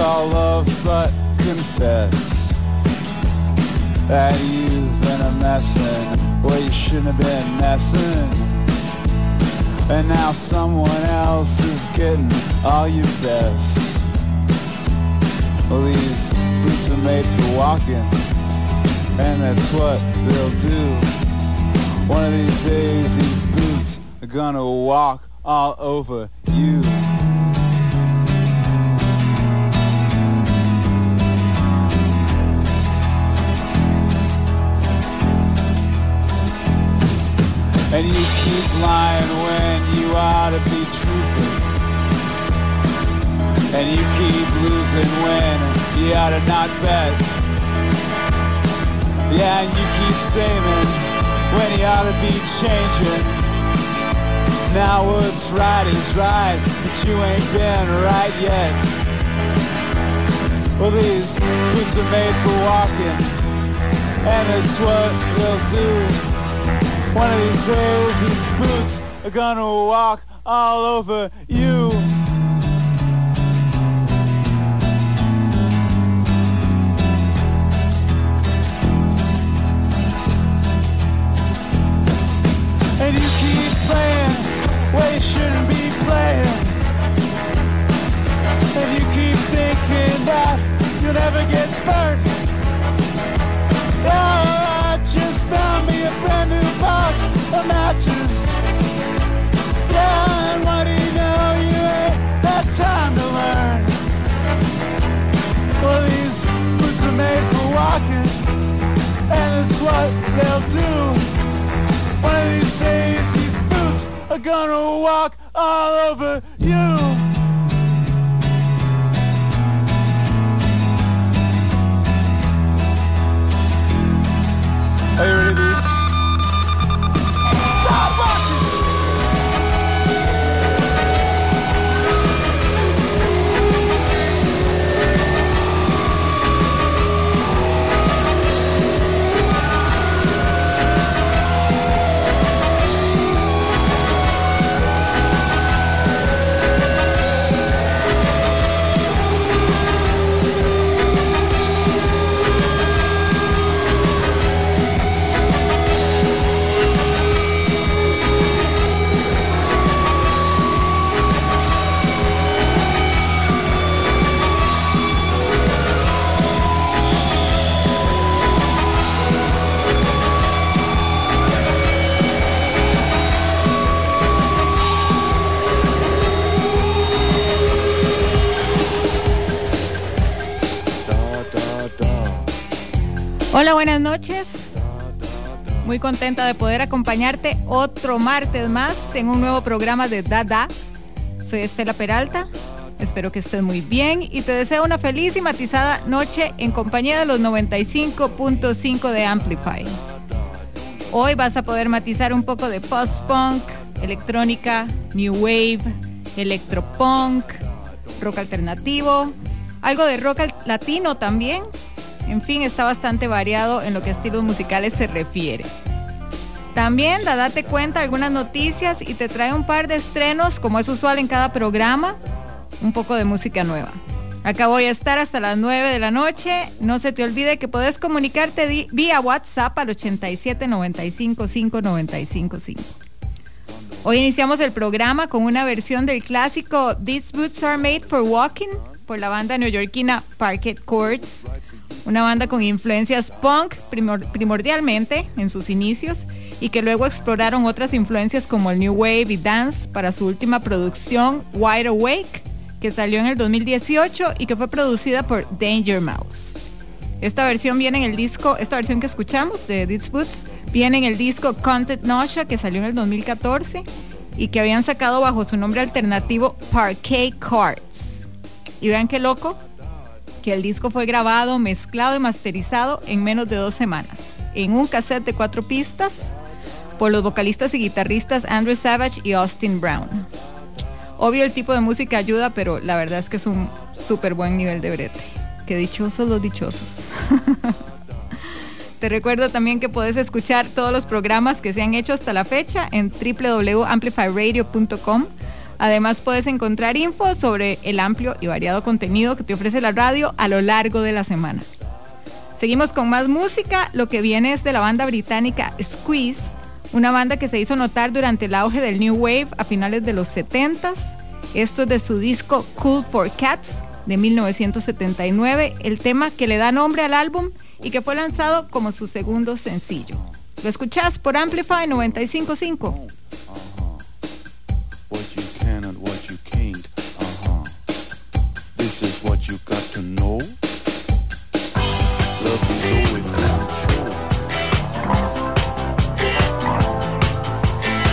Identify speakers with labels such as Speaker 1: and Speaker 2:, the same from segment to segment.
Speaker 1: call love, but confess that you've been a messin' where you shouldn't have been messing. And now someone else is getting all your best. Well, these boots are made for walking, and that's what they'll do. One of these days, these boots are gonna walk all over you. Truthful. And you keep losing when you ought to not bet. Yeah, and you keep saving when you ought to be changing. Now what's right is right, but you ain't been right yet. Well, these boots are made for walking, and that's what they'll do. One of these days, these boots are gonna walk all over you. And you keep playing where you shouldn't be playing. And you keep thinking that you'll never get burnt. Oh, I just found me a brand new box of matches. It's what they'll do. One of these days, these boots are gonna walk all over you. Are you ready, Beats?
Speaker 2: Hola, buenas noches. Muy contenta de poder acompañarte otro martes más en un nuevo programa de Dada. Soy Estela Peralta. Espero que estés muy bien y te deseo una feliz y matizada noche en compañía de los 95.5 de Amplify. Hoy vas a poder matizar un poco de post-punk, electrónica, new wave, electropunk, rock alternativo, algo de rock latino también. En fin, está bastante variado en lo que a estilos musicales se refiere. También da date cuenta algunas noticias y te trae un par de estrenos, como es usual en cada programa, un poco de música nueva. Acá voy a estar hasta las 9 de la noche. No se te olvide que puedes comunicarte vía WhatsApp al 87 95 5 95 5. Hoy iniciamos el programa con una versión del clásico These Boots Are Made for Walking por la banda neoyorquina Parquet Courts, una banda con influencias punk primor- primordialmente en sus inicios y que luego exploraron otras influencias como el New Wave y Dance para su última producción Wide Awake, que salió en el 2018 y que fue producida por Danger Mouse. Esta versión viene en el disco, esta versión que escuchamos de These viene en el disco Content Nausea que salió en el 2014 y que habían sacado bajo su nombre alternativo Parquet Cards. Y vean qué loco, que el disco fue grabado, mezclado y masterizado en menos de dos semanas, en un cassette de cuatro pistas por los vocalistas y guitarristas Andrew Savage y Austin Brown. Obvio el tipo de música ayuda, pero la verdad es que es un súper buen nivel de brete. Qué dichosos los dichosos. Te recuerdo también que puedes escuchar todos los programas que se han hecho hasta la fecha en www.amplifyradio.com. Además puedes encontrar info sobre el amplio y variado contenido que te ofrece la radio a lo largo de la semana. Seguimos con más música. Lo que viene es de la banda británica Squeeze, una banda que se hizo notar durante el auge del New Wave a finales de los 70s. Esto es de su disco Cool for Cats de 1979, el tema que le da nombre al álbum y que fue lanzado como su segundo sencillo. Lo escuchás por Amplify 955.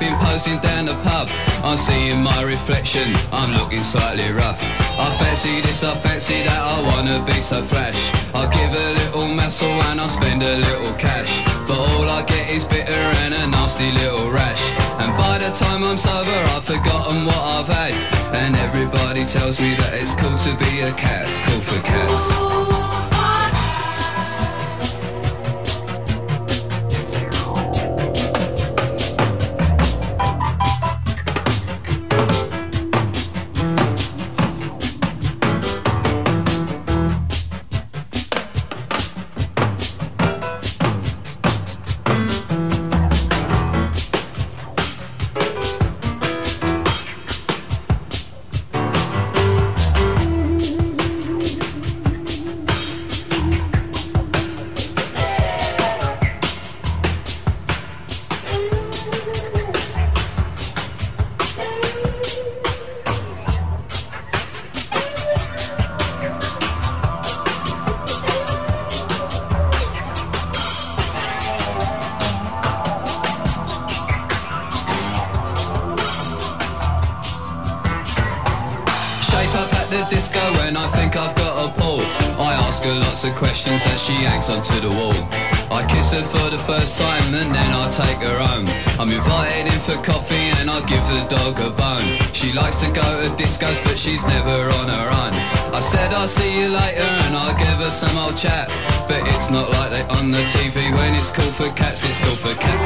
Speaker 3: been posing down the pub. I'm seeing my reflection I'm looking slightly rough. I fancy this, I fancy that I wanna be so flash I'll give a little muscle and I'll spend a little cash. But all I get is bitter and a nasty little rash. And by the time I'm sober I've forgotten what I've had. And everybody tells me that it's cool to be a cat Cool for cats she's never on her own. I said I'll see you later and I'll give her some old chat. But it's not like they on the TV when it's called for cats, it's called for cats.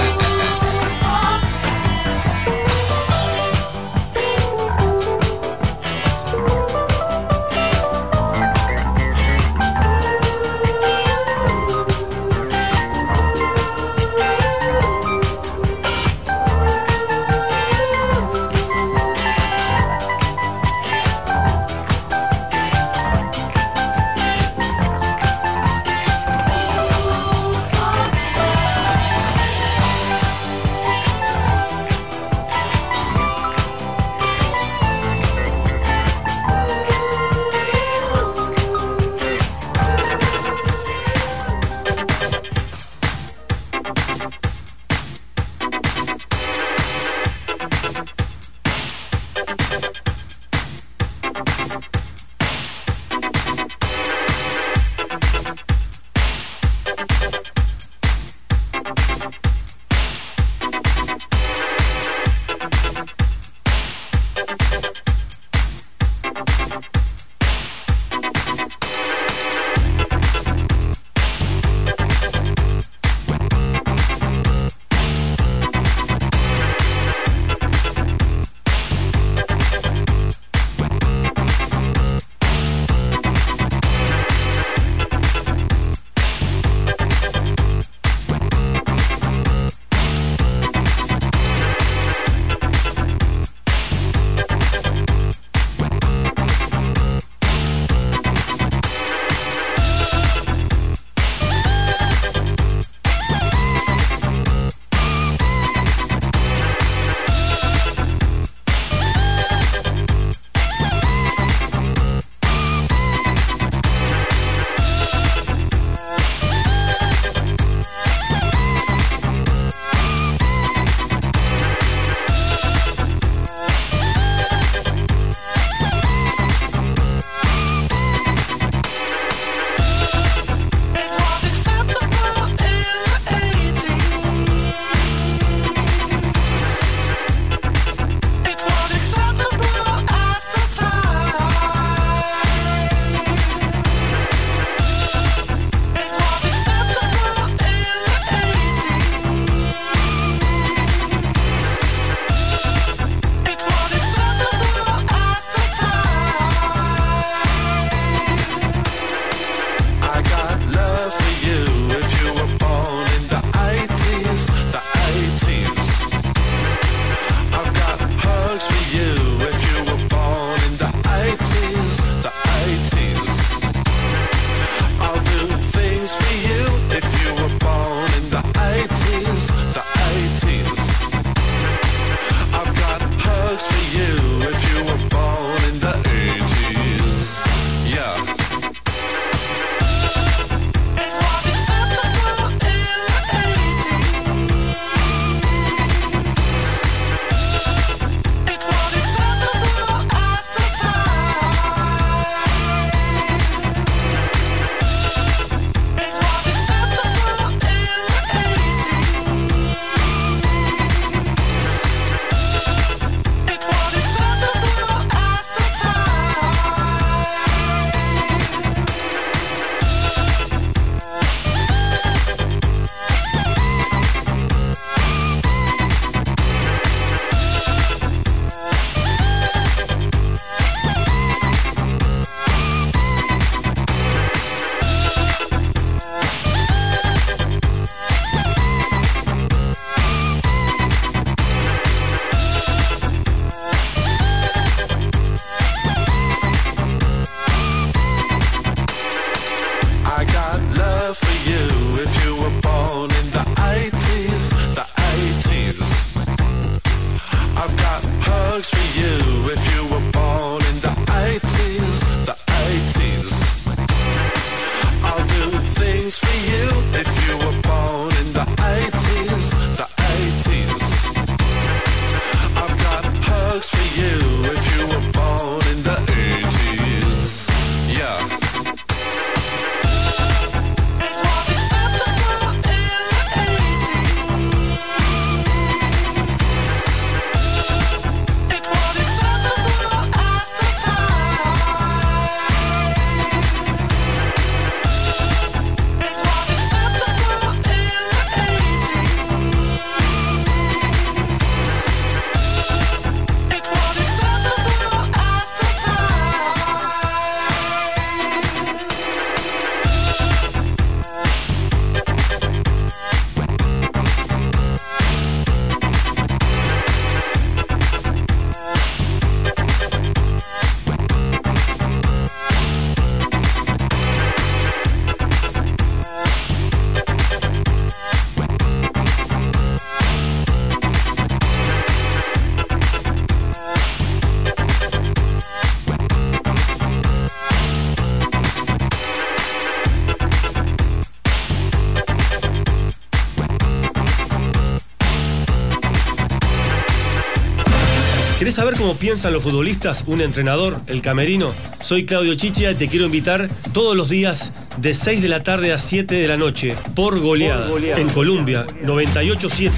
Speaker 4: ¿Querés saber cómo piensan los futbolistas, un entrenador, el camerino? Soy Claudio Chichia y te quiero invitar todos los días de 6 de la tarde a 7 de la noche por goleada, en Colombia, 98-7,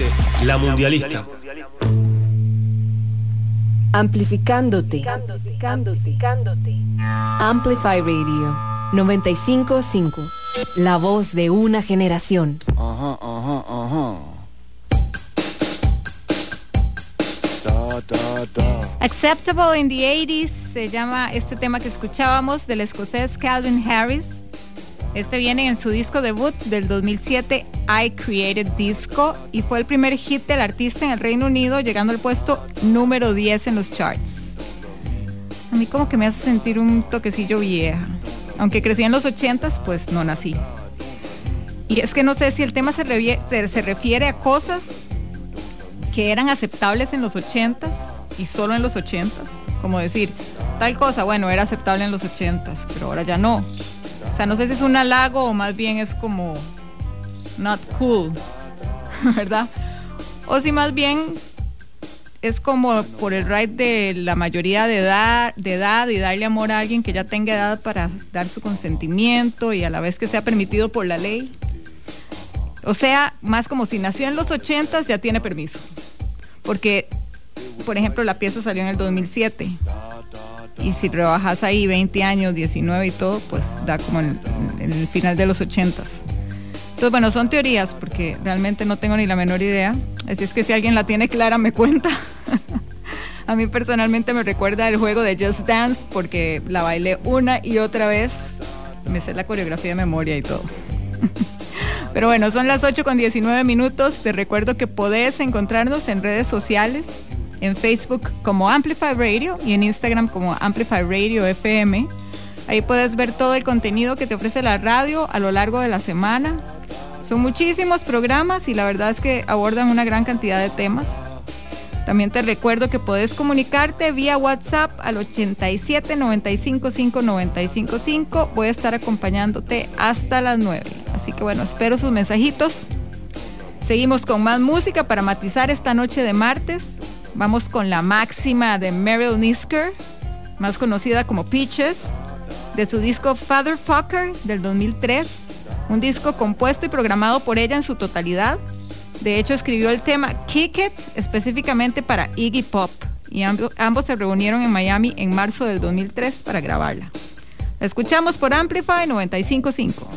Speaker 4: la mundialista.
Speaker 5: Amplificándote. Amplify Radio 955. La voz de una generación.
Speaker 6: Ajá, ajá, ajá.
Speaker 2: Acceptable in the 80s se llama este tema que escuchábamos del escocés Calvin Harris. Este viene en su disco debut del 2007, I Created Disco, y fue el primer hit del artista en el Reino Unido, llegando al puesto número 10 en los charts. A mí como que me hace sentir un toquecillo vieja. Aunque crecí en los 80s, pues no nací. Y es que no sé si el tema se, refiere a cosas que eran aceptables en los 80s y solo en los 80s. Como decir, tal cosa, bueno, era aceptable en los 80s, pero ahora ya no. O sea, no sé si es un halago o más bien es como not cool, ¿verdad? O si más bien es como por el right de la mayoría de edad, de edad y darle amor a alguien que ya tenga edad para dar su consentimiento y a la vez que sea permitido por la ley. O sea, más como si nació en los 80s ya tiene permiso. Porque, por ejemplo, la pieza salió en el 2007. Y si rebajas ahí 20 años, 19 y todo, pues da como en el final de los 80s. Entonces, bueno, son teorías porque realmente no tengo ni la menor idea. Así es que si alguien la tiene clara, me cuenta. A mí personalmente me recuerda el juego de Just Dance porque la bailé una y otra vez. Me sé la coreografía de memoria y todo. Pero bueno, son las 8 con 19 minutos. Te recuerdo que podés encontrarnos en redes sociales, en Facebook como Amplify Radio y en Instagram como Amplify Radio FM. Ahí puedes ver todo el contenido que te ofrece la radio a lo largo de la semana. Son muchísimos programas y la verdad es que abordan una gran cantidad de temas. También te recuerdo que podés comunicarte vía WhatsApp al 87 95 5 95 5. Voy a estar acompañándote hasta las 9. Así que bueno, espero sus mensajitos. Seguimos con más música para matizar esta noche de martes. Vamos con la máxima de Meryl Nisker, más conocida como Peaches, de su disco Father Fucker del 2003. Un disco compuesto y programado por ella en su totalidad. De hecho, escribió el tema Kick It específicamente para Iggy Pop y amb- ambos se reunieron en Miami en marzo del 2003 para grabarla. La escuchamos por Amplify 955.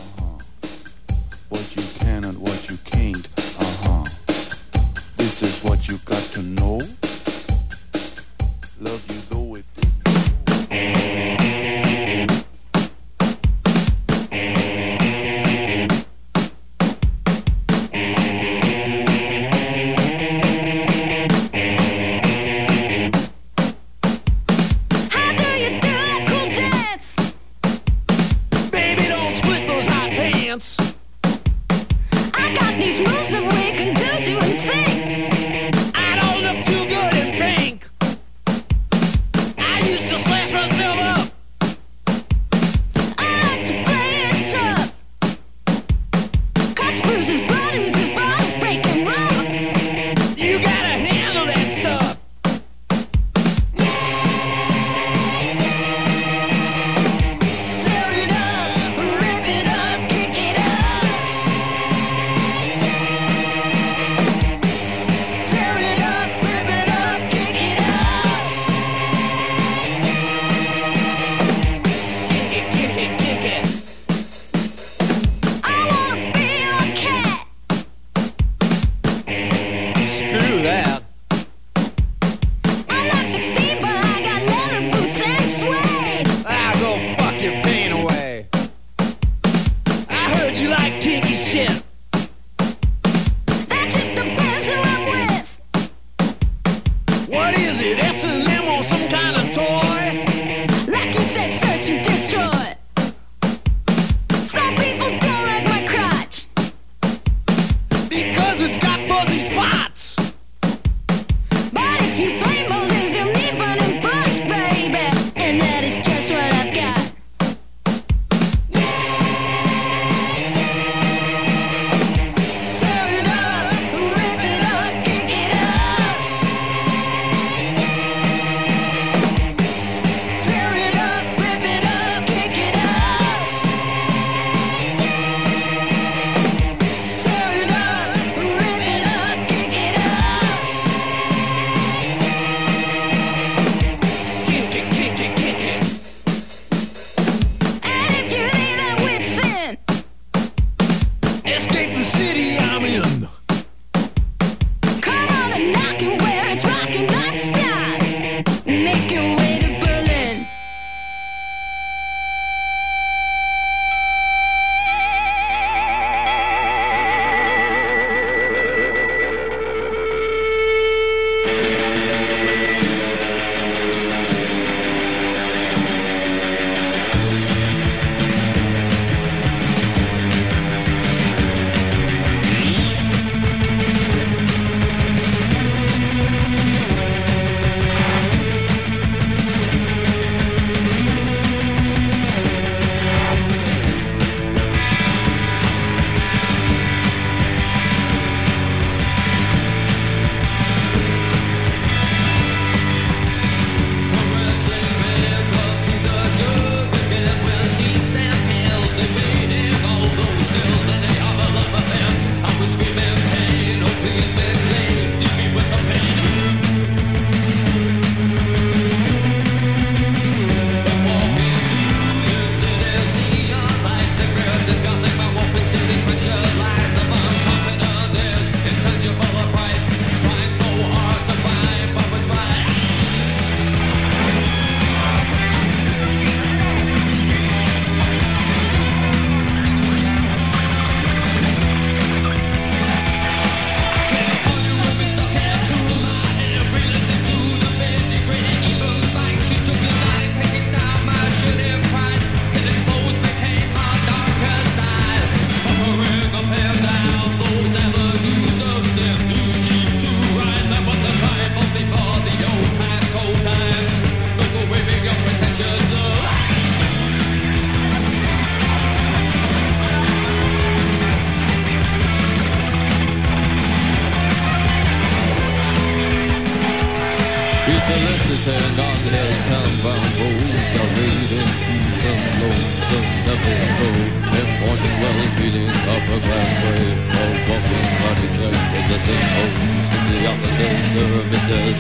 Speaker 7: The
Speaker 8: solicitor on his compound holds the reading piece of lonesome devil road. Important well feeding upper class grade. All walking with check possessing homes to the opposite services.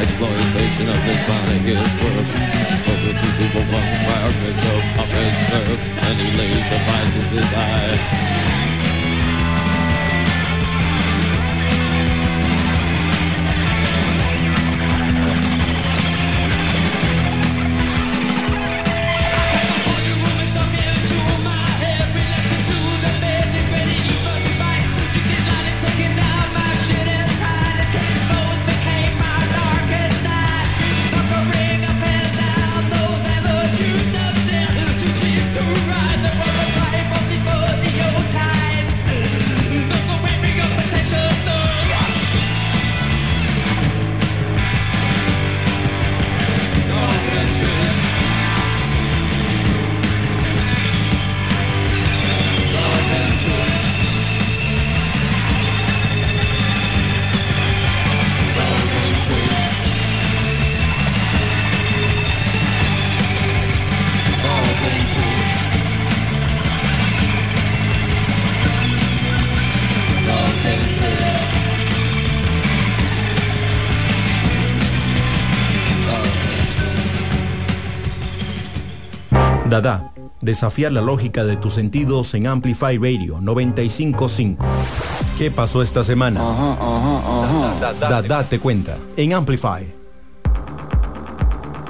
Speaker 8: Exploitation of his body work. For the people one fire picks up office his and he lays suffices his eye.
Speaker 9: Desafiar la lógica de tus sentidos en Amplify Radio 955. ¿Qué pasó esta semana? Dada te cuenta en Amplify.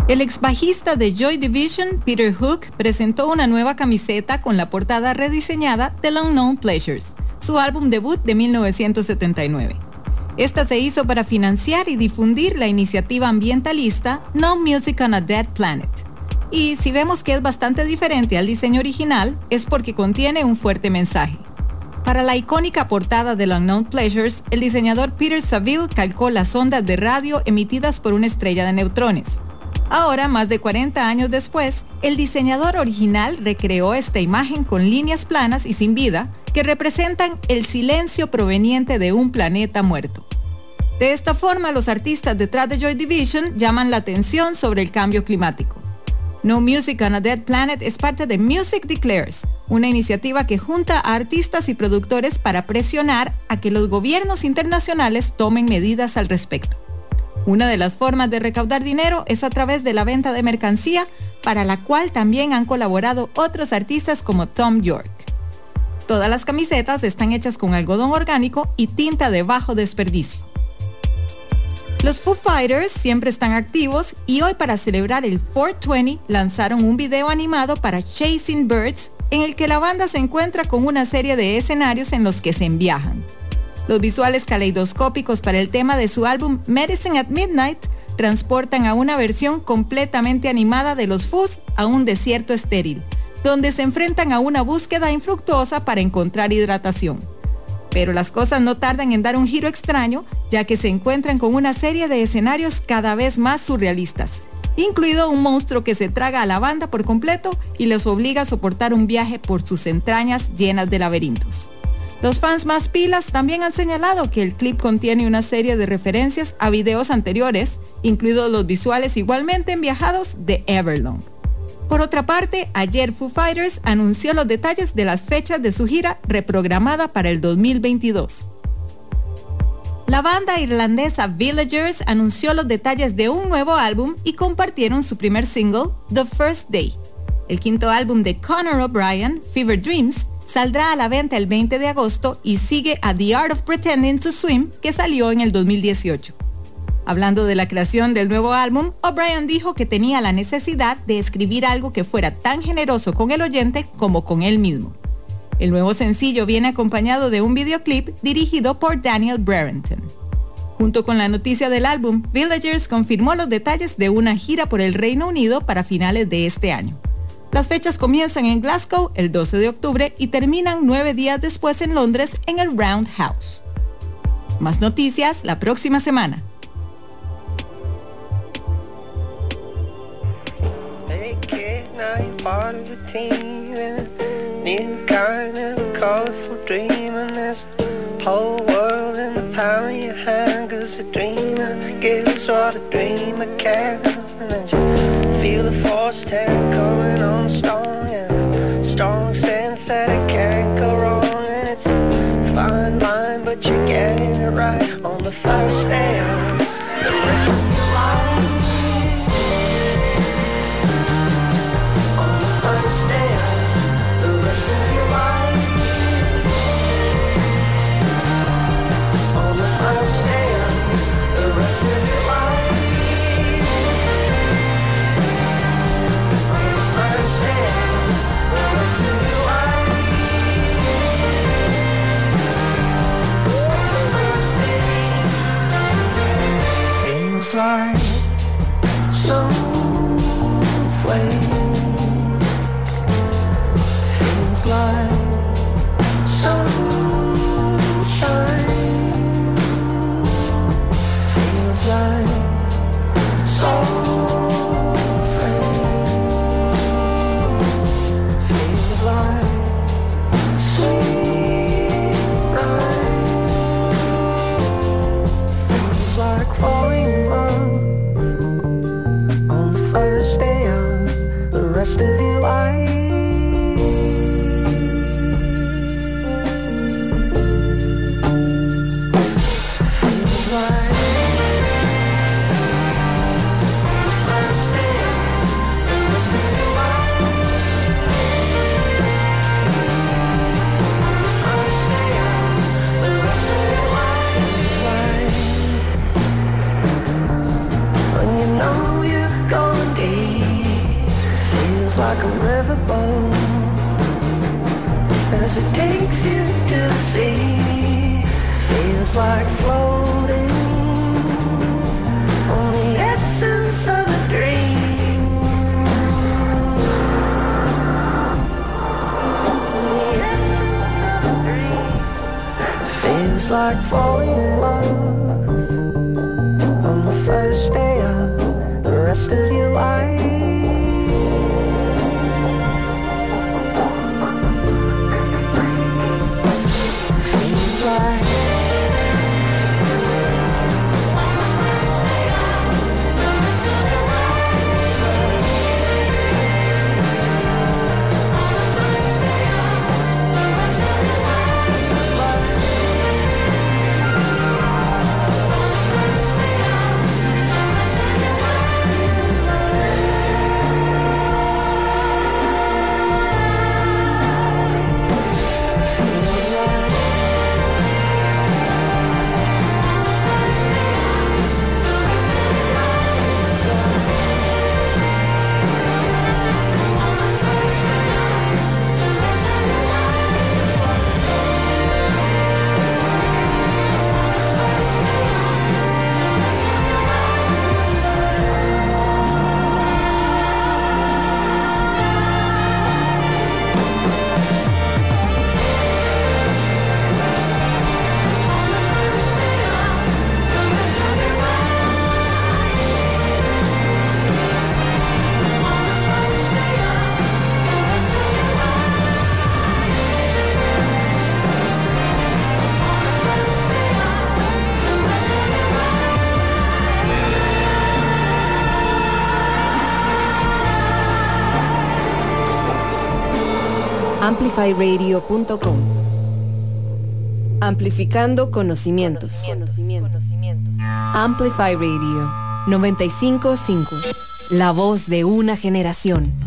Speaker 2: El ex bajista de Joy Division, Peter Hook, presentó una nueva camiseta con la portada rediseñada de Unknown Pleasures, su álbum debut de 1979. Esta se hizo para financiar y difundir la iniciativa ambientalista No Music on a Dead Planet. Y si vemos que es bastante diferente al diseño original, es porque contiene un fuerte mensaje. Para la icónica portada de Unknown Pleasures, el diseñador Peter Saville calcó las ondas de radio emitidas por una estrella de neutrones. Ahora, más de 40 años después, el diseñador original recreó esta imagen con líneas planas y sin vida que representan el silencio proveniente de un planeta muerto. De esta forma, los artistas detrás de Joy Division llaman la atención sobre el cambio climático. No Music on a Dead Planet es parte de Music Declares, una iniciativa que junta a artistas y productores para presionar a que los gobiernos internacionales tomen medidas al respecto. Una de las formas de recaudar dinero es a través de la venta de mercancía, para la cual también han colaborado otros artistas como Tom York. Todas las camisetas están hechas con algodón orgánico y tinta de bajo desperdicio. Los Foo Fighters siempre están activos y hoy para celebrar el 420 lanzaron un video animado para Chasing Birds en el que la banda se encuentra con una serie de escenarios en los que se enviajan. Los visuales caleidoscópicos para el tema de su álbum Medicine at Midnight transportan a una versión completamente animada de los Foos a un desierto estéril, donde se enfrentan a una búsqueda infructuosa para encontrar hidratación. Pero las cosas no tardan en dar un giro extraño, ya que se encuentran con una serie de escenarios cada vez más surrealistas, incluido un monstruo que se traga a la banda por completo y los obliga a soportar un viaje por sus entrañas llenas de laberintos. Los fans más pilas también han señalado que el clip contiene una serie de referencias a videos anteriores, incluidos los visuales igualmente viajados de Everlong. Por otra parte, ayer Foo Fighters anunció los detalles de las fechas de su gira reprogramada para el 2022. La banda irlandesa Villagers anunció los detalles de un nuevo álbum y compartieron su primer single, The First Day. El quinto álbum de Conor O'Brien, Fever Dreams, saldrá a la venta el 20 de agosto y sigue a The Art of Pretending to Swim, que salió en el 2018. Hablando de la creación del nuevo álbum, O'Brien dijo que tenía la necesidad de escribir algo que fuera tan generoso con el oyente como con él mismo. El nuevo sencillo viene acompañado de un videoclip dirigido por Daniel Brereton. Junto con la noticia del álbum, Villagers confirmó los detalles de una gira por el Reino Unido para finales de este año. Las fechas comienzan en Glasgow el 12 de octubre y terminan nueve días después en Londres en el Roundhouse. Más noticias la próxima semana.
Speaker 10: naked, now you're part of a team And new kind of colorful dream And this whole world in the palm of your hand Cause a dreamer gives what a dreamer can. And you feel the force take coming on strong And strong sense that it can.
Speaker 5: amplifyradio.com. Amplificando conocimientos. Amplify Radio 955. La voz de una generación.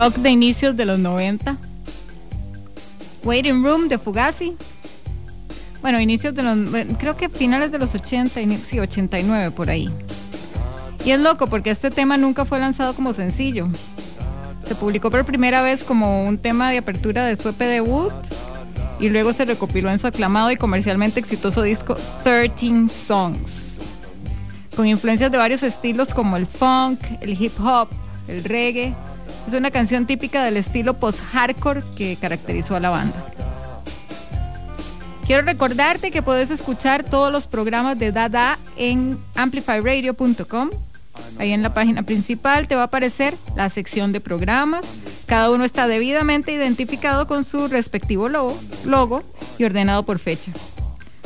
Speaker 2: Rock de inicios de los 90. Waiting Room de Fugazi. Bueno, inicios de los, creo que finales de los 80, ini- sí, 89 por ahí. Y es loco porque este tema nunca fue lanzado como sencillo. Se publicó por primera vez como un tema de apertura de su EP debut y luego se recopiló en su aclamado y comercialmente exitoso disco 13 Songs. Con influencias de varios estilos como el funk, el hip hop, el reggae. Es una canción típica del estilo post-hardcore que caracterizó a la banda. Quiero recordarte que puedes escuchar todos los programas de Dada en amplifyradio.com. Ahí en la página principal te va a aparecer la sección de programas. Cada uno está debidamente identificado con su respectivo logo, logo y ordenado por fecha.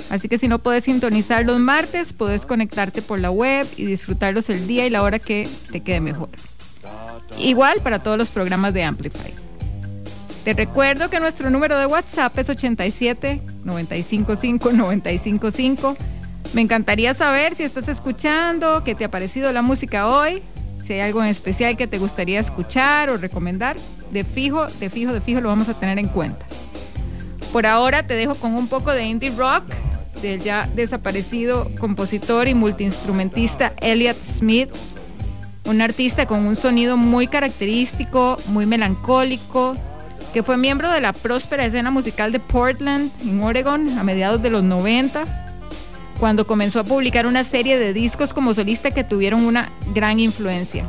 Speaker 2: Así que si no puedes sintonizar los martes, puedes conectarte por la web y disfrutarlos el día y la hora que te quede mejor. Igual para todos los programas de Amplify. Te recuerdo que nuestro número de WhatsApp es 87 955 955. Me encantaría saber si estás escuchando, qué te ha parecido la música hoy, si hay algo en especial que te gustaría escuchar o recomendar. De fijo, de fijo, de fijo lo vamos a tener en cuenta. Por ahora te dejo con un poco de indie rock del ya desaparecido compositor y multiinstrumentista Elliot Smith, un artista con un sonido muy característico, muy melancólico, que fue miembro de la próspera escena musical de Portland, en Oregon, a mediados de los 90, cuando comenzó a publicar una serie de discos como solista que tuvieron una gran influencia.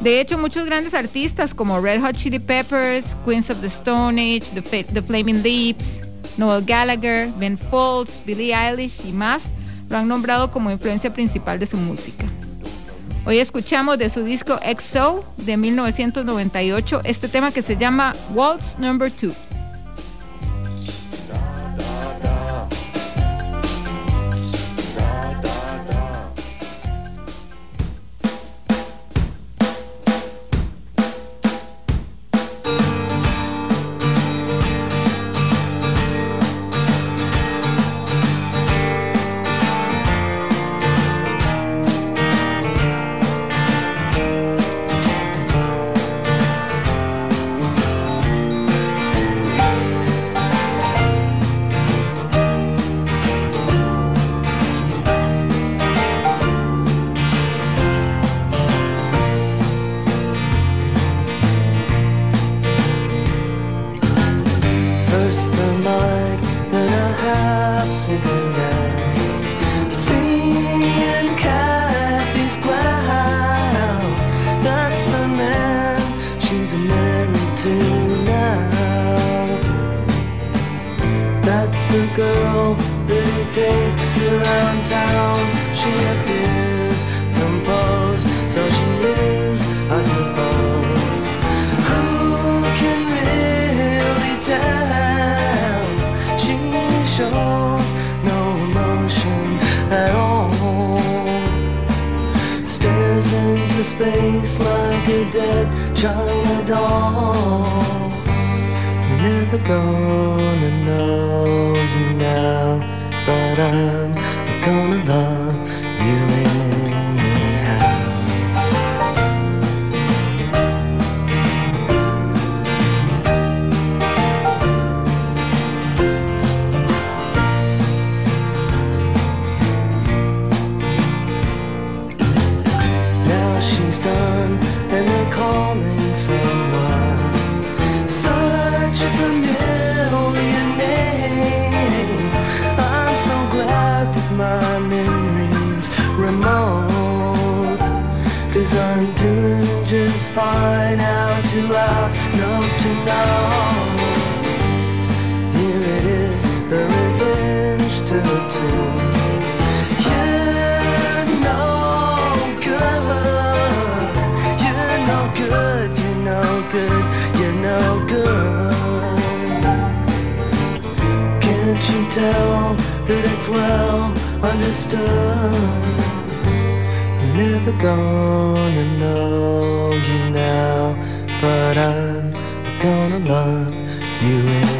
Speaker 2: De hecho, muchos grandes artistas como Red Hot Chili Peppers, Queens of the Stone Age, The, Flaming Lips, Noel Gallagher, Ben Folds, Billie Eilish y más lo han nombrado como influencia principal de su música. Hoy escuchamos de su disco XO de 1998 este tema que se llama Waltz Number 2.
Speaker 10: Then a. Seeing Kathy's clown. That's the man she's married to now. That's the girl that takes around town. She space like a dead China doll. You're never gonna know you now, but I'm well understood? I'm never gonna know you now, but I'm gonna love you anyhow.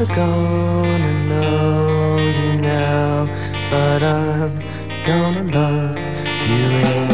Speaker 11: never gonna know you now, but I'm gonna love you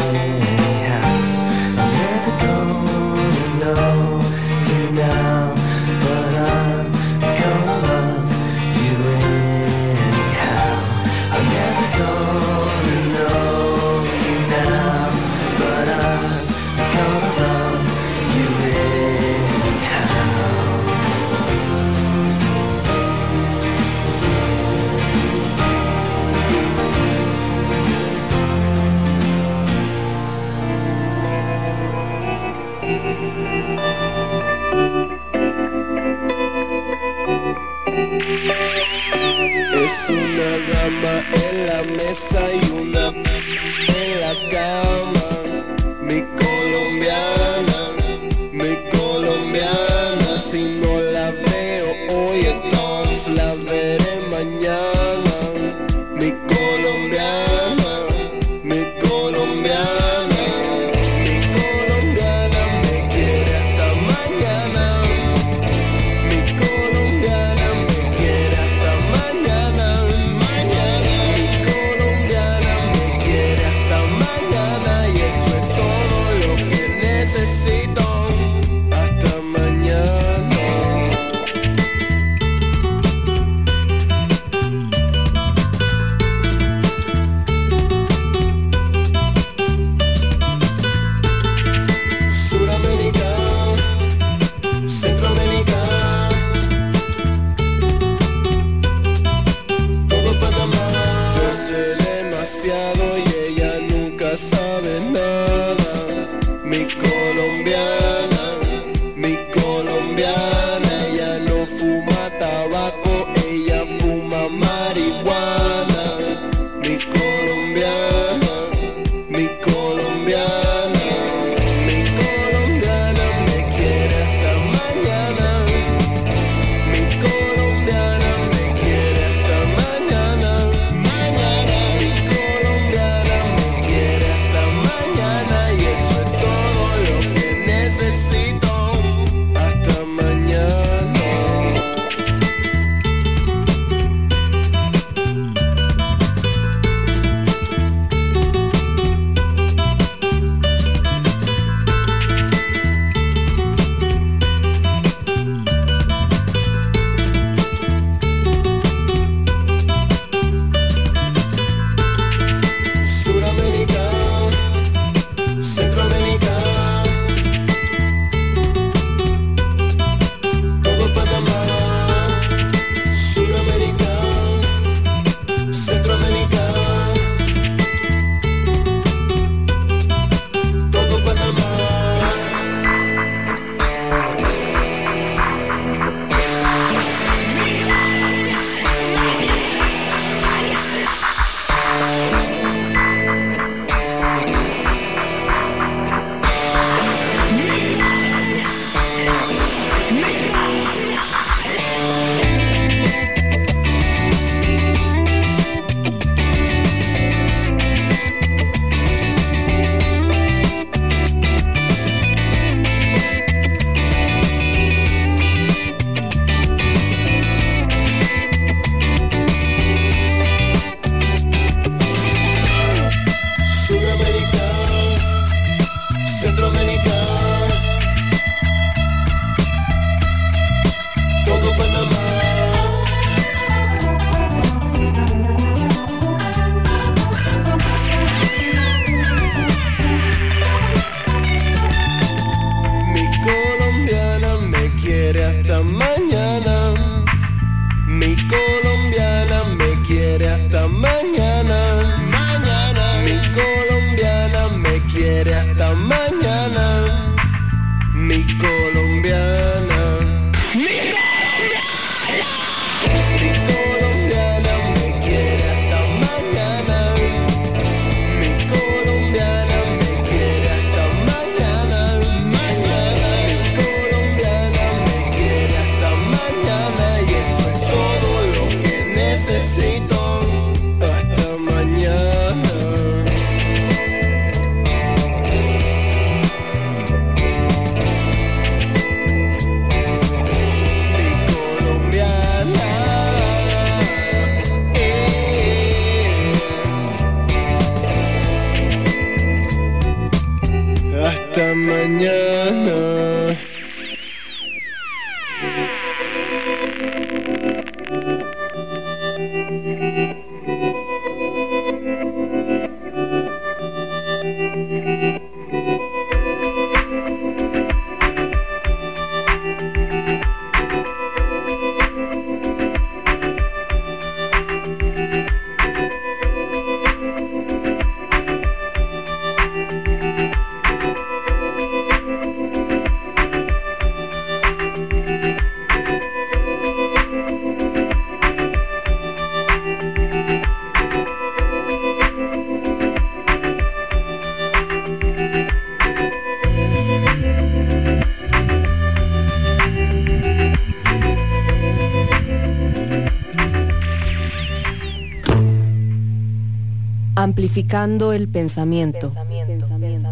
Speaker 5: Amplificando el pensamiento.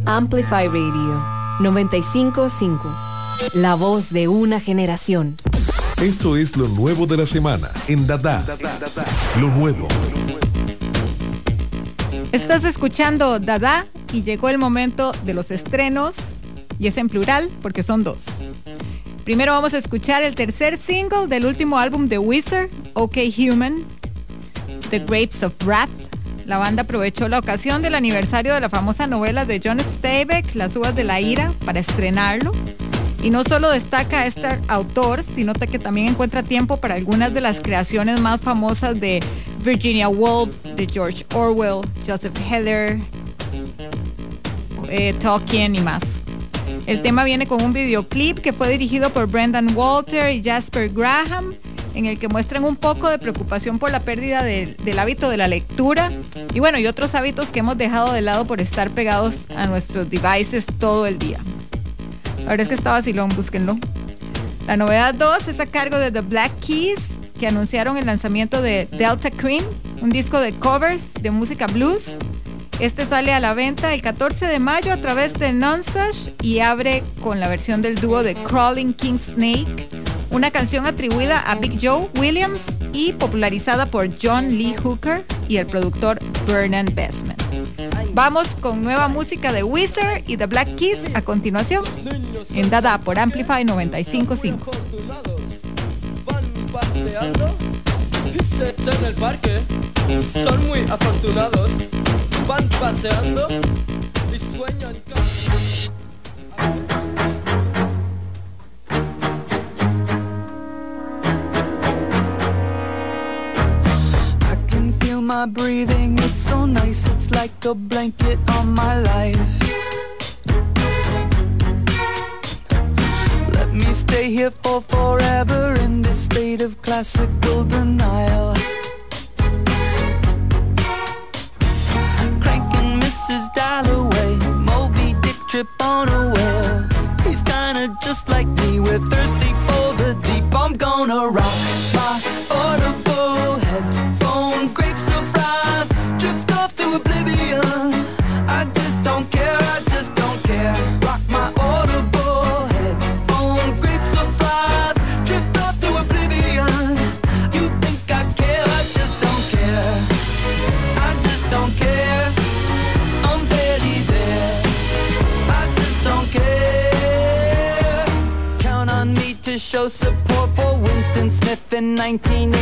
Speaker 5: Amplify Radio 955. La voz de una generación.
Speaker 12: Esto es lo nuevo de la semana en Dada. Lo nuevo.
Speaker 2: Estás escuchando Dada y llegó el momento de los estrenos y es en plural porque son dos. Primero vamos a escuchar el tercer single del último álbum de Wizard, OK Human, The Grapes of Wrath. La banda aprovechó la ocasión del aniversario de la famosa novela de John Steinbeck, Las uvas de la ira, para estrenarlo. Y no solo destaca a este autor, sino que también encuentra tiempo para algunas de las creaciones más famosas de Virginia Woolf, de George Orwell, Joseph Heller, eh, Tolkien y más. El tema viene con un videoclip que fue dirigido por Brendan Walter y Jasper Graham, en el que muestran un poco de preocupación por la pérdida del, hábito de la lectura y bueno, y otros hábitos que hemos dejado de lado por estar pegados a nuestros devices todo el día. La verdad es que está vacilón, búsquenlo. La novedad 2 es a cargo de The Black Keys, que anunciaron el lanzamiento de Delta Cream, un disco de covers de música blues. Este sale a la venta el 14 de mayo a través de Nonsuch y abre con la versión del dúo de Crawling King Snake, una canción atribuida a Big Joe Williams y popularizada por John Lee Hooker y el productor Vernon Bestman. Vamos con nueva música de Wizard y The Black Keys a continuación en Dada por Amplify 955.
Speaker 11: paseando y
Speaker 13: like a blanket on my life. Let me stay here for forever in this state of classical denial.
Speaker 9: 19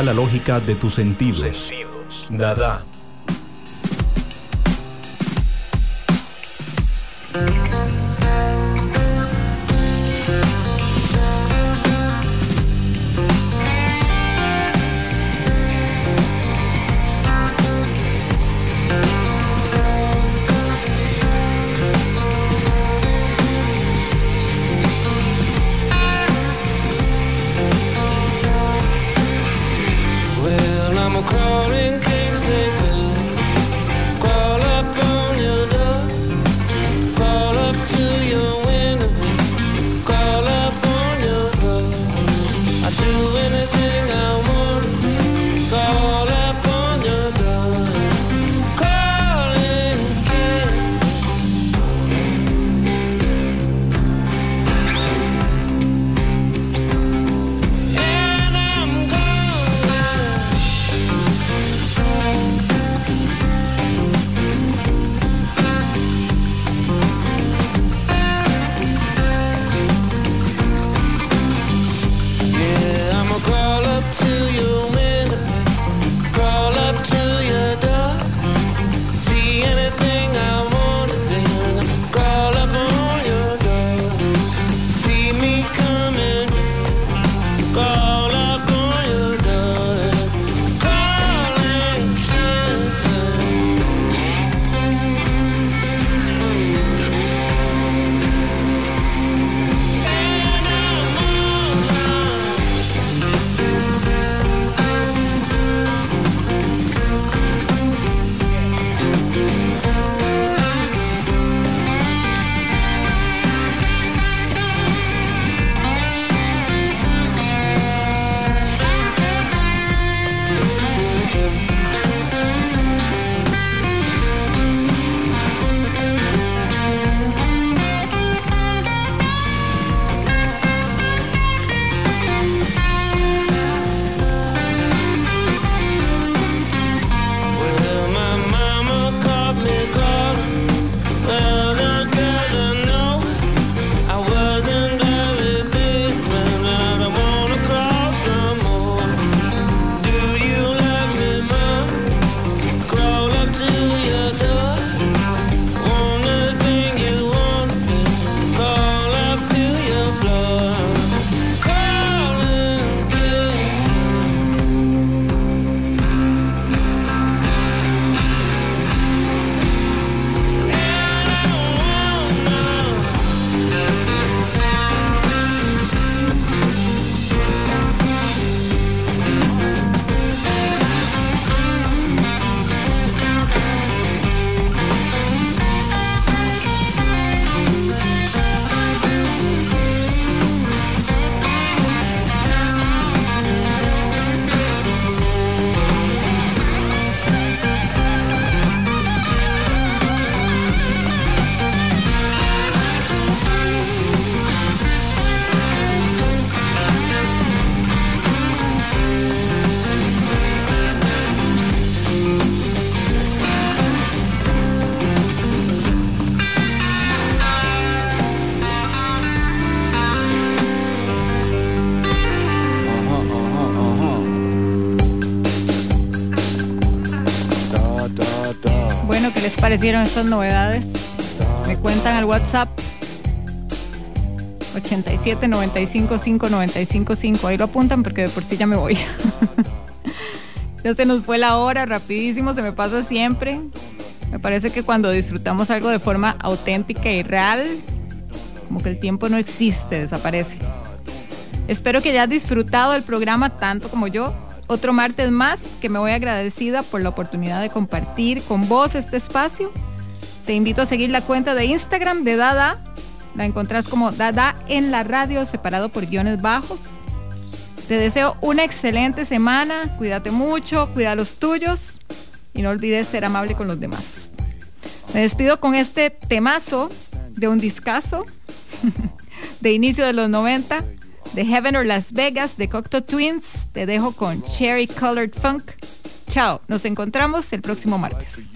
Speaker 9: La lógica de tus sentidos. Dada.
Speaker 2: Parecieron estas novedades? Me cuentan al WhatsApp 87 95 5 95 5. Ahí lo apuntan porque de por sí ya me voy. ya se nos fue la hora, rapidísimo, se me pasa siempre. Me parece que cuando disfrutamos algo de forma auténtica y real, como que el tiempo no existe, desaparece. Espero que hayas disfrutado el programa tanto como yo. Otro martes más que me voy agradecida por la oportunidad de compartir con vos este espacio. Te invito a seguir la cuenta de Instagram de Dada. La encontrás como Dada en la radio separado por guiones bajos. Te deseo una excelente semana. Cuídate mucho, cuida a los tuyos y no olvides ser amable con los demás. Me despido con este temazo de un discazo de inicio de los 90 de Heaven or Las Vegas de Cocteau Twins. Te dejo con Cherry Colored Funk. Chao, nos encontramos el próximo martes.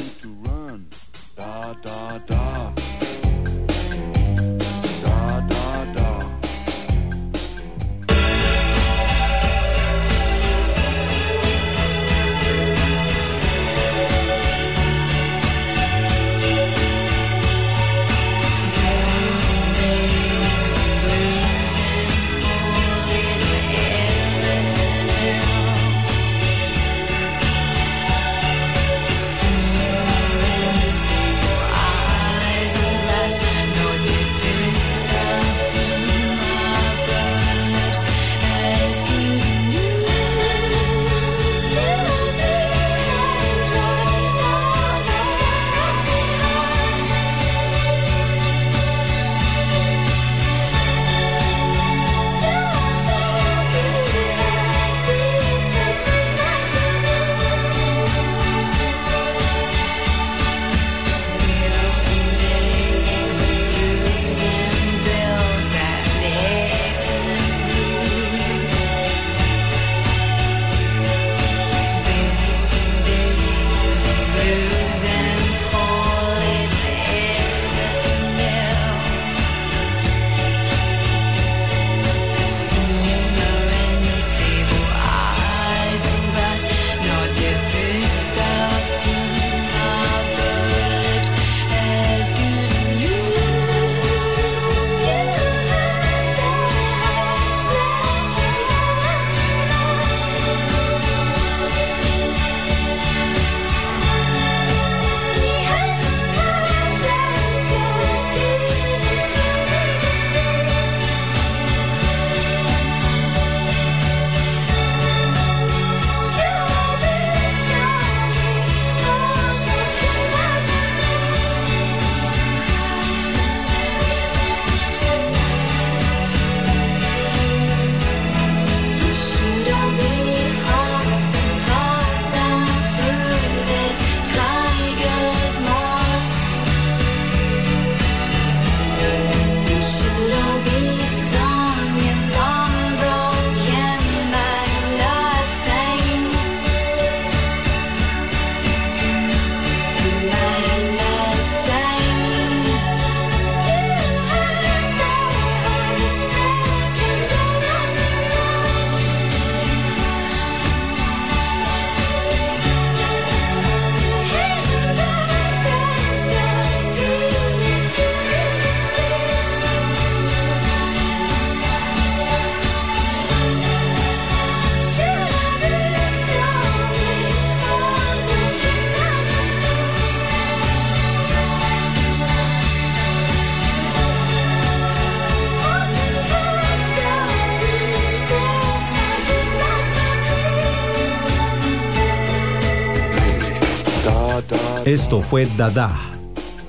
Speaker 14: Fue Dada.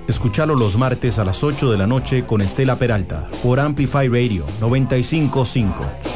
Speaker 14: Escuchalo los martes a las 8 de la noche con Estela Peralta por Amplify Radio 955.